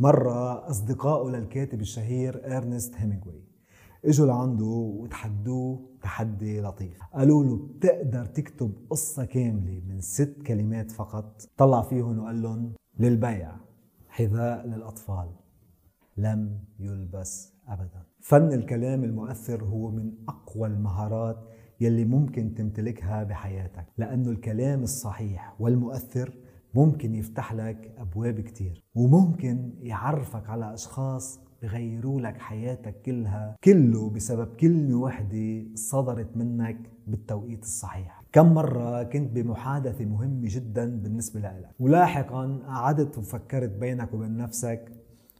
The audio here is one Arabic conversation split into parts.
مرة أصدقائه للكاتب الشهير إرنست هيمينغوي إجوا لعنده وتحدوه تحدي لطيف. قالوا له بتقدر تكتب قصة كاملة من ست كلمات فقط؟ طلع فيهم وقال لهم للبيع حذاء للأطفال لم يلبس أبدا. فن الكلام المؤثر هو من أقوى المهارات يلي ممكن تمتلكها بحياتك لأنه الكلام الصحيح والمؤثر ممكن يفتح لك أبواب كتير وممكن يعرفك على أشخاص بغيروا لك حياتك كلها كله بسبب كلمة واحدة صدرت منك بالتوقيت الصحيح. كم مرة كنت بمحادثة مهمة جدا بالنسبة لك ولاحقا قعدت وفكرت بينك وبين نفسك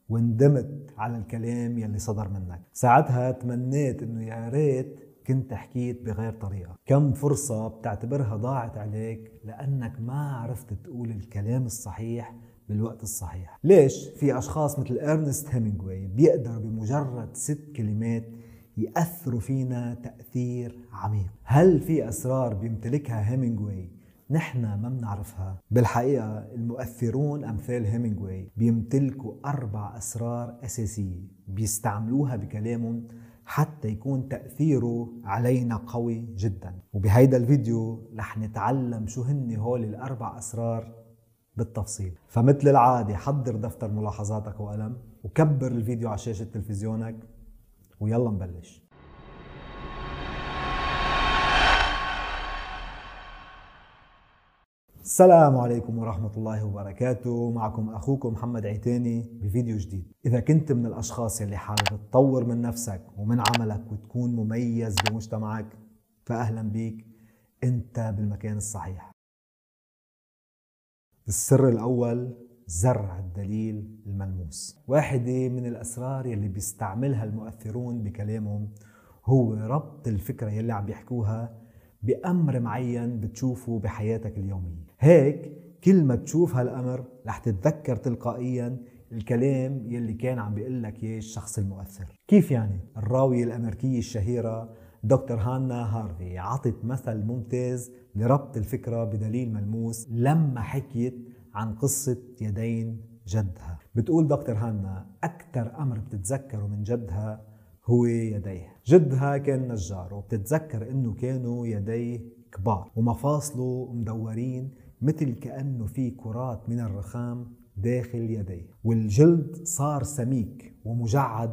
وندمت على الكلام يلي صدر منك. ساعتها تمنيت إنه يا ريت كنت حكيت بغير طريقة. كم فرصة بتعتبرها ضاعت عليك لأنك ما عرفت تقول الكلام الصحيح بالوقت الصحيح. ليش؟ في أشخاص مثل إرنست هيمينغوي بيقدروا بمجرد ست كلمات يأثروا فينا تأثير عميق. هل في أسرار بيمتلكها هيمينغوي نحن ما بنعرفها؟ بالحقيقة المؤثرون أمثال هيمينغوي بيمتلكوا أربع أسرار أساسية بيستعملوها بكلامهم حتى يكون تأثيره علينا قوي جدا. وبهيدا الفيديو رح نتعلم شو هن هول الأربع أسرار بالتفصيل. فمثل العادة حضر دفتر ملاحظاتك وقلم وكبر الفيديو على شاشة تلفزيونك ويلا نبلش. السلام عليكم ورحمة الله وبركاته. معكم أخوكم محمد عيتاني بفيديو جديد. إذا كنت من الأشخاص اللي حابب تطور من نفسك ومن عملك وتكون مميز بمجتمعك فأهلا بيك. أنت بالمكان الصحيح. السر الأول زرع الدليل الملموس. واحدة من الأسرار يلي بيستعملها المؤثرون بكلامهم هو ربط الفكرة يلي عم بيحكوها بأمر معين بتشوفه بحياتك اليومية. هيك كل ما تشوف هالأمر رح تتذكر تلقائيا الكلام يلي كان عم بيقول لك إياه الشخص المؤثر. كيف يعني؟ الراوية الأمريكية الشهيرة دكتور هانا هارفي عطت مثل ممتاز لربط الفكرة بدليل ملموس لما حكيت عن قصة يدين جدها. بتقول دكتور هانا أكثر أمر بتتذكره من جدها هو يديه. جدها كان نجار وبتتذكر إنه كانوا يديه كبار ومفاصله مدورين مثل كأنه في كرات من الرخام داخل يديه. والجلد صار سميك ومجعد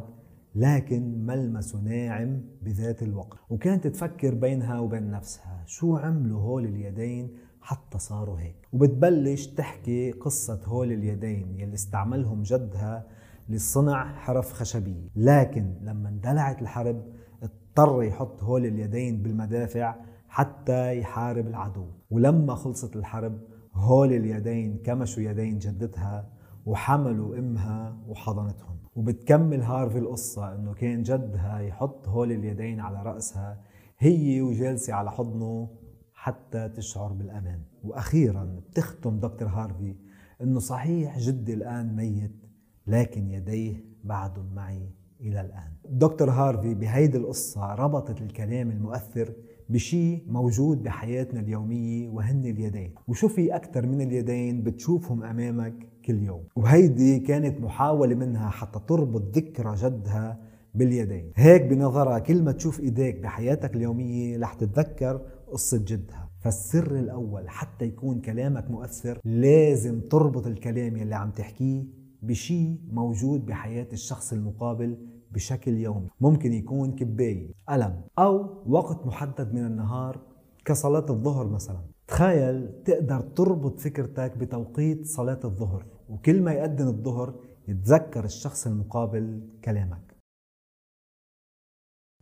لكن ملمسه ناعم بذات الوقت. وكانت تفكر بينها وبين نفسها شو عملوا هول اليدين حتى صاروا هيك؟ وبتبلش تحكي قصة هول اليدين يلي استعملهم جدها لصنع حرف خشبية لكن لما اندلعت الحرب اضطر يحط هول اليدين بالمدافع حتى يحارب العدو. ولما خلصت الحرب هول اليدين كمشوا يدين جدتها وحملوا امها وحضنتهم. وبتكمل هارفي القصة إنه كان جدها يحط هول اليدين على رأسها هي وجالسة على حضنه حتى تشعر بالأمان. وأخيرا بتختم دكتور هارفي إنه صحيح جدي الآن ميت لكن يديه بعد معي إلى الآن. دكتور هارفي بهيدي القصة ربطت الكلام المؤثر بشيء موجود بحياتنا اليومية وهن اليدين. وشو في أكثر من اليدين بتشوفهم أمامك كل يوم. وهيدي كانت محاولة منها حتى تربط ذكرى جدها باليدين. هيك بنظرها كل ما تشوف إيديك بحياتك اليومية رح تتذكر قصة جدها. فالسر الأول حتى يكون كلامك مؤثر لازم تربط الكلام يلي عم تحكيه بشيء موجود بحياة الشخص المقابل بشكل يومي. ممكن يكون كباية قلم أو وقت محدد من النهار كصلاة الظهر مثلا. تخيل تقدر تربط فكرتك بتوقيت صلاة الظهر وكل ما يقدم الظهر يتذكر الشخص المقابل كلامك.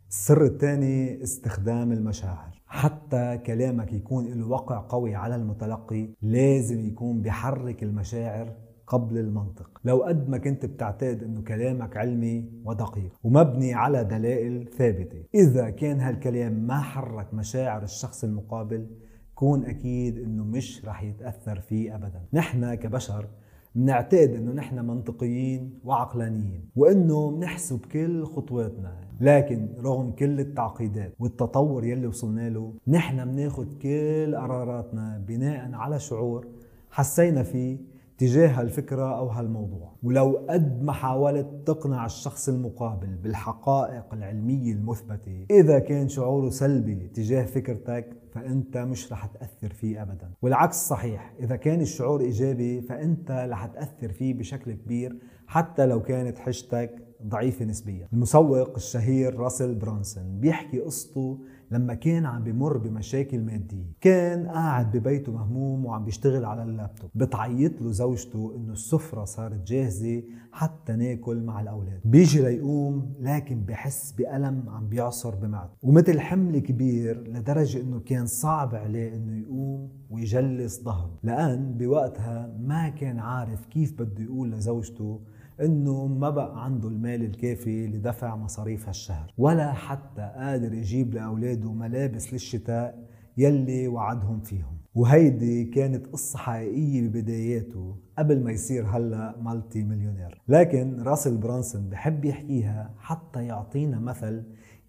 السر الثاني استخدام المشاعر. حتى كلامك يكون له وقع قوي على المتلقي لازم يكون بحرك المشاعر قبل المنطق. لو قد ما كنت بتعتقد إنه كلامك علمي ودقيق ومبني على دلائل ثابتة إذا كان هالكلام ما حرك مشاعر الشخص المقابل كون أكيد إنه مش رح يتأثر فيه ابدا. نحن كبشر بنعتقد إنه نحن منطقيين وعقلانيين وإنه بنحسب كل خطواتنا. لكن رغم كل التعقيدات والتطور يلي وصلنا له نحن بناخد كل قراراتنا بناء على شعور حسينا فيه تجاه هالفكرة أو هالموضوع. ولو قد ما حاولت تقنع الشخص المقابل بالحقائق العلمية المثبتة إذا كان شعوره سلبي تجاه فكرتك فأنت مش رح تأثر فيه أبدا. والعكس صحيح إذا كان الشعور إيجابي فأنت رح تأثر فيه بشكل كبير حتى لو كانت حجتك ضعيفة نسبيا. المسوق الشهير راسل برانسون بيحكي قصته لما كان عم بمر بمشاكل مادية كان قاعد ببيته مهموم وعم بيشتغل على اللابتوب. بتعيط له زوجته إنه السفرة صارت جاهزة حتى ياكل مع الأولاد. بيجي ليقوم لكن بحس بألم عم بيعصر بمعدته ومثل حمل كبير لدرجة إنه كان صعب عليه إنه يقوم ويجلّس ظهره. لأن بوقتها ما كان عارف كيف بده يقول لزوجته إنه ما بقى عنده المال الكافي لدفع مصاريف هالشهر ولا حتى قادر يجيب لأولاده ملابس للشتاء يلي وعدهم فيهم. وهيدي كانت قصة حقيقية ببداياته قبل ما يصير هلا multi-millionaire. لكن راسل برانسون بحب يحكيها حتى يعطينا مثل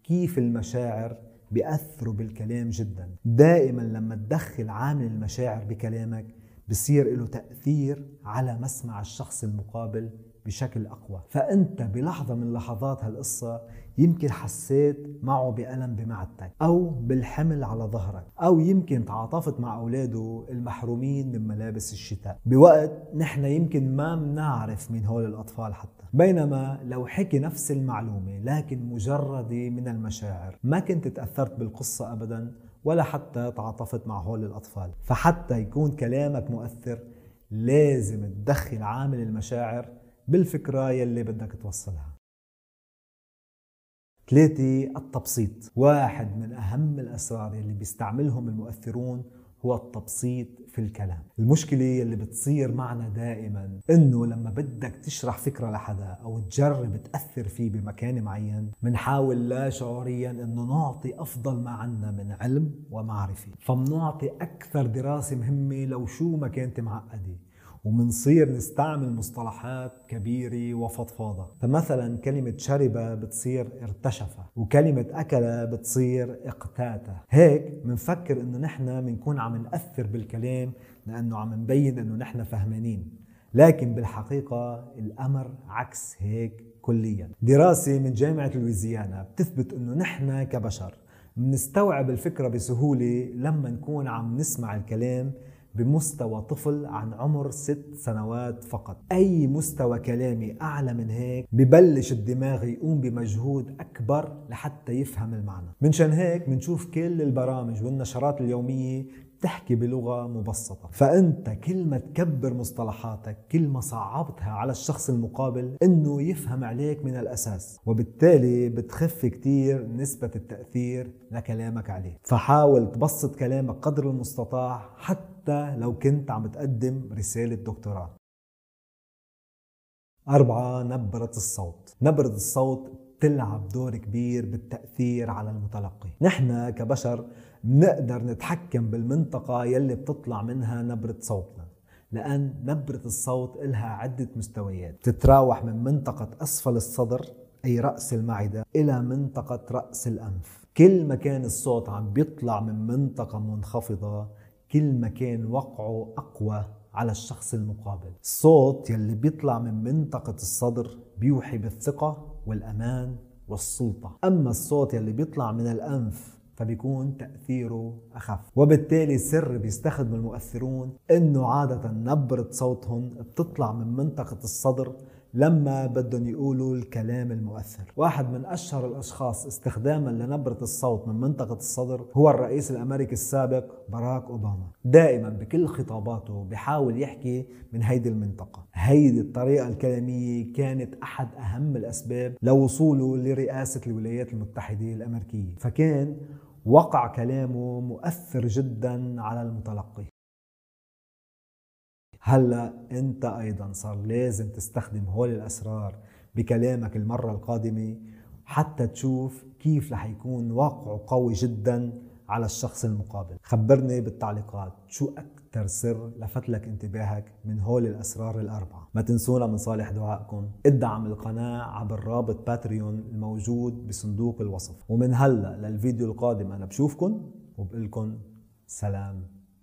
كيف المشاعر بيأثروا بالكلام جدا. دائما لما تدخل عامل المشاعر بكلامك بصير له تأثير على مسمع الشخص المقابل بشكل أقوى. فأنت بلحظة من لحظات هالقصة يمكن حسيت معه بألم بمعدتك أو بالحمل على ظهرك أو يمكن تعاطفت مع أولاده المحرومين من ملابس الشتاء. بوقت نحن يمكن ما بنعرف مين هول الأطفال حتى. بينما لو حكي نفس المعلومة لكن مجردة من المشاعر ما كنت تأثرت بالقصة أبدا ولا حتى تعاطفت مع هول الأطفال. فحتى يكون كلامك مؤثر لازم تدخل عامل المشاعر بالفكرة يلي بدك توصلها. ثلاثة التبسيط. واحد من أهم الأسرار يلي بيستعملهم المؤثرون هو التبسيط في الكلام. المشكلة اللي بتصير معنا دائما إنه لما بدك تشرح فكرة لحدا أو تجرب تأثر فيه بمكان معين بنحاول لا شعوريا إنه نعطي أفضل ما عنا من علم ومعرفة. فبنعطي أكثر دراسة مهمة لو شو ما كانت معقدة. ومنصير نستعمل مصطلحات كبيرة وفضفاضة. فمثلا كلمة شرب بتصير ارتشف وكلمة أكل بتصير اقتات هيك منفكر إنه نحن بنكون عم نأثر بالكلام لأنه عم نبين إنه نحن فهمانين. لكن بالحقيقة الأمر عكس هيك كليا. دراسة من جامعة لويزيانا بتثبت إنه نحن كبشر بنستوعب الفكرة بسهولة لما نكون عم نسمع الكلام بمستوى طفل عن عمر ست سنوات فقط. أي مستوى كلامي أعلى من هيك؟ ببلش الدماغ يقوم بمجهود أكبر لحتى يفهم المعنى. منشان هيك بنشوف كل البرامج والنشرات اليومية تحكي بلغة مبسطة. فأنت كل ما تكبر مصطلحاتك كل ما صعبتها على الشخص المقابل أنه يفهم عليك من الأساس. وبالتالي بتخف كتير نسبة التأثير لكلامك عليه. فحاول تبسط كلامك قدر المستطاع حتى لو كنت عم تقدم رسالة دكتوراه. أربعة نبرة الصوت. نبرة الصوت تلعب دور كبير بالتأثير على المتلقي. نحن كبشر بنقدر نتحكم بالمنطقة يلي بتطلع منها نبرة صوتنا لأن نبرة الصوت إلها عدة مستويات. تتراوح من منطقة أسفل الصدر أي رأس المعدة إلى منطقة رأس الأنف. كل ما كان الصوت عم بيطلع من منطقة منخفضة كل ما كان وقعه أقوى على الشخص المقابل. الصوت يلي بيطلع من منطقة الصدر بيوحي بالثقة والأمان والسلطة. أما الصوت يلي بيطلع من الأنف فبيكون تأثيره أخف. وبالتالي سر بيستخدم المؤثرون أنه عادة نبرة صوتهم بتطلع من منطقة الصدر لما بدهم يقولوا الكلام المؤثر. واحد من أشهر الأشخاص استخداما لنبرة الصوت من منطقة الصدر هو الرئيس الأمريكي السابق باراك أوباما. دائما بكل خطاباته بحاول يحكي من هيدي المنطقة. هيدي الطريقة الكلامية كانت أحد أهم الأسباب لوصوله لرئاسة الولايات المتحدة الأمريكية. فكان وقع كلامه مؤثر جدا على المتلقي. هلأ أنت أيضا صار لازم تستخدم هول الأسرار بكلامك المرة القادمة حتى تشوف كيف رح يكون واقعه قوي جدا على الشخص المقابل. خبرني بالتعليقات. شو أكثر سر لفت لك انتباهك من هول الأسرار الأربعة؟ ما تنسونا من صالح دعائكم. ادعم القناة عبر رابط باتريون الموجود بصندوق الوصف. ومن هلأ للفيديو القادم أنا بشوفكم وبقلكم سلام.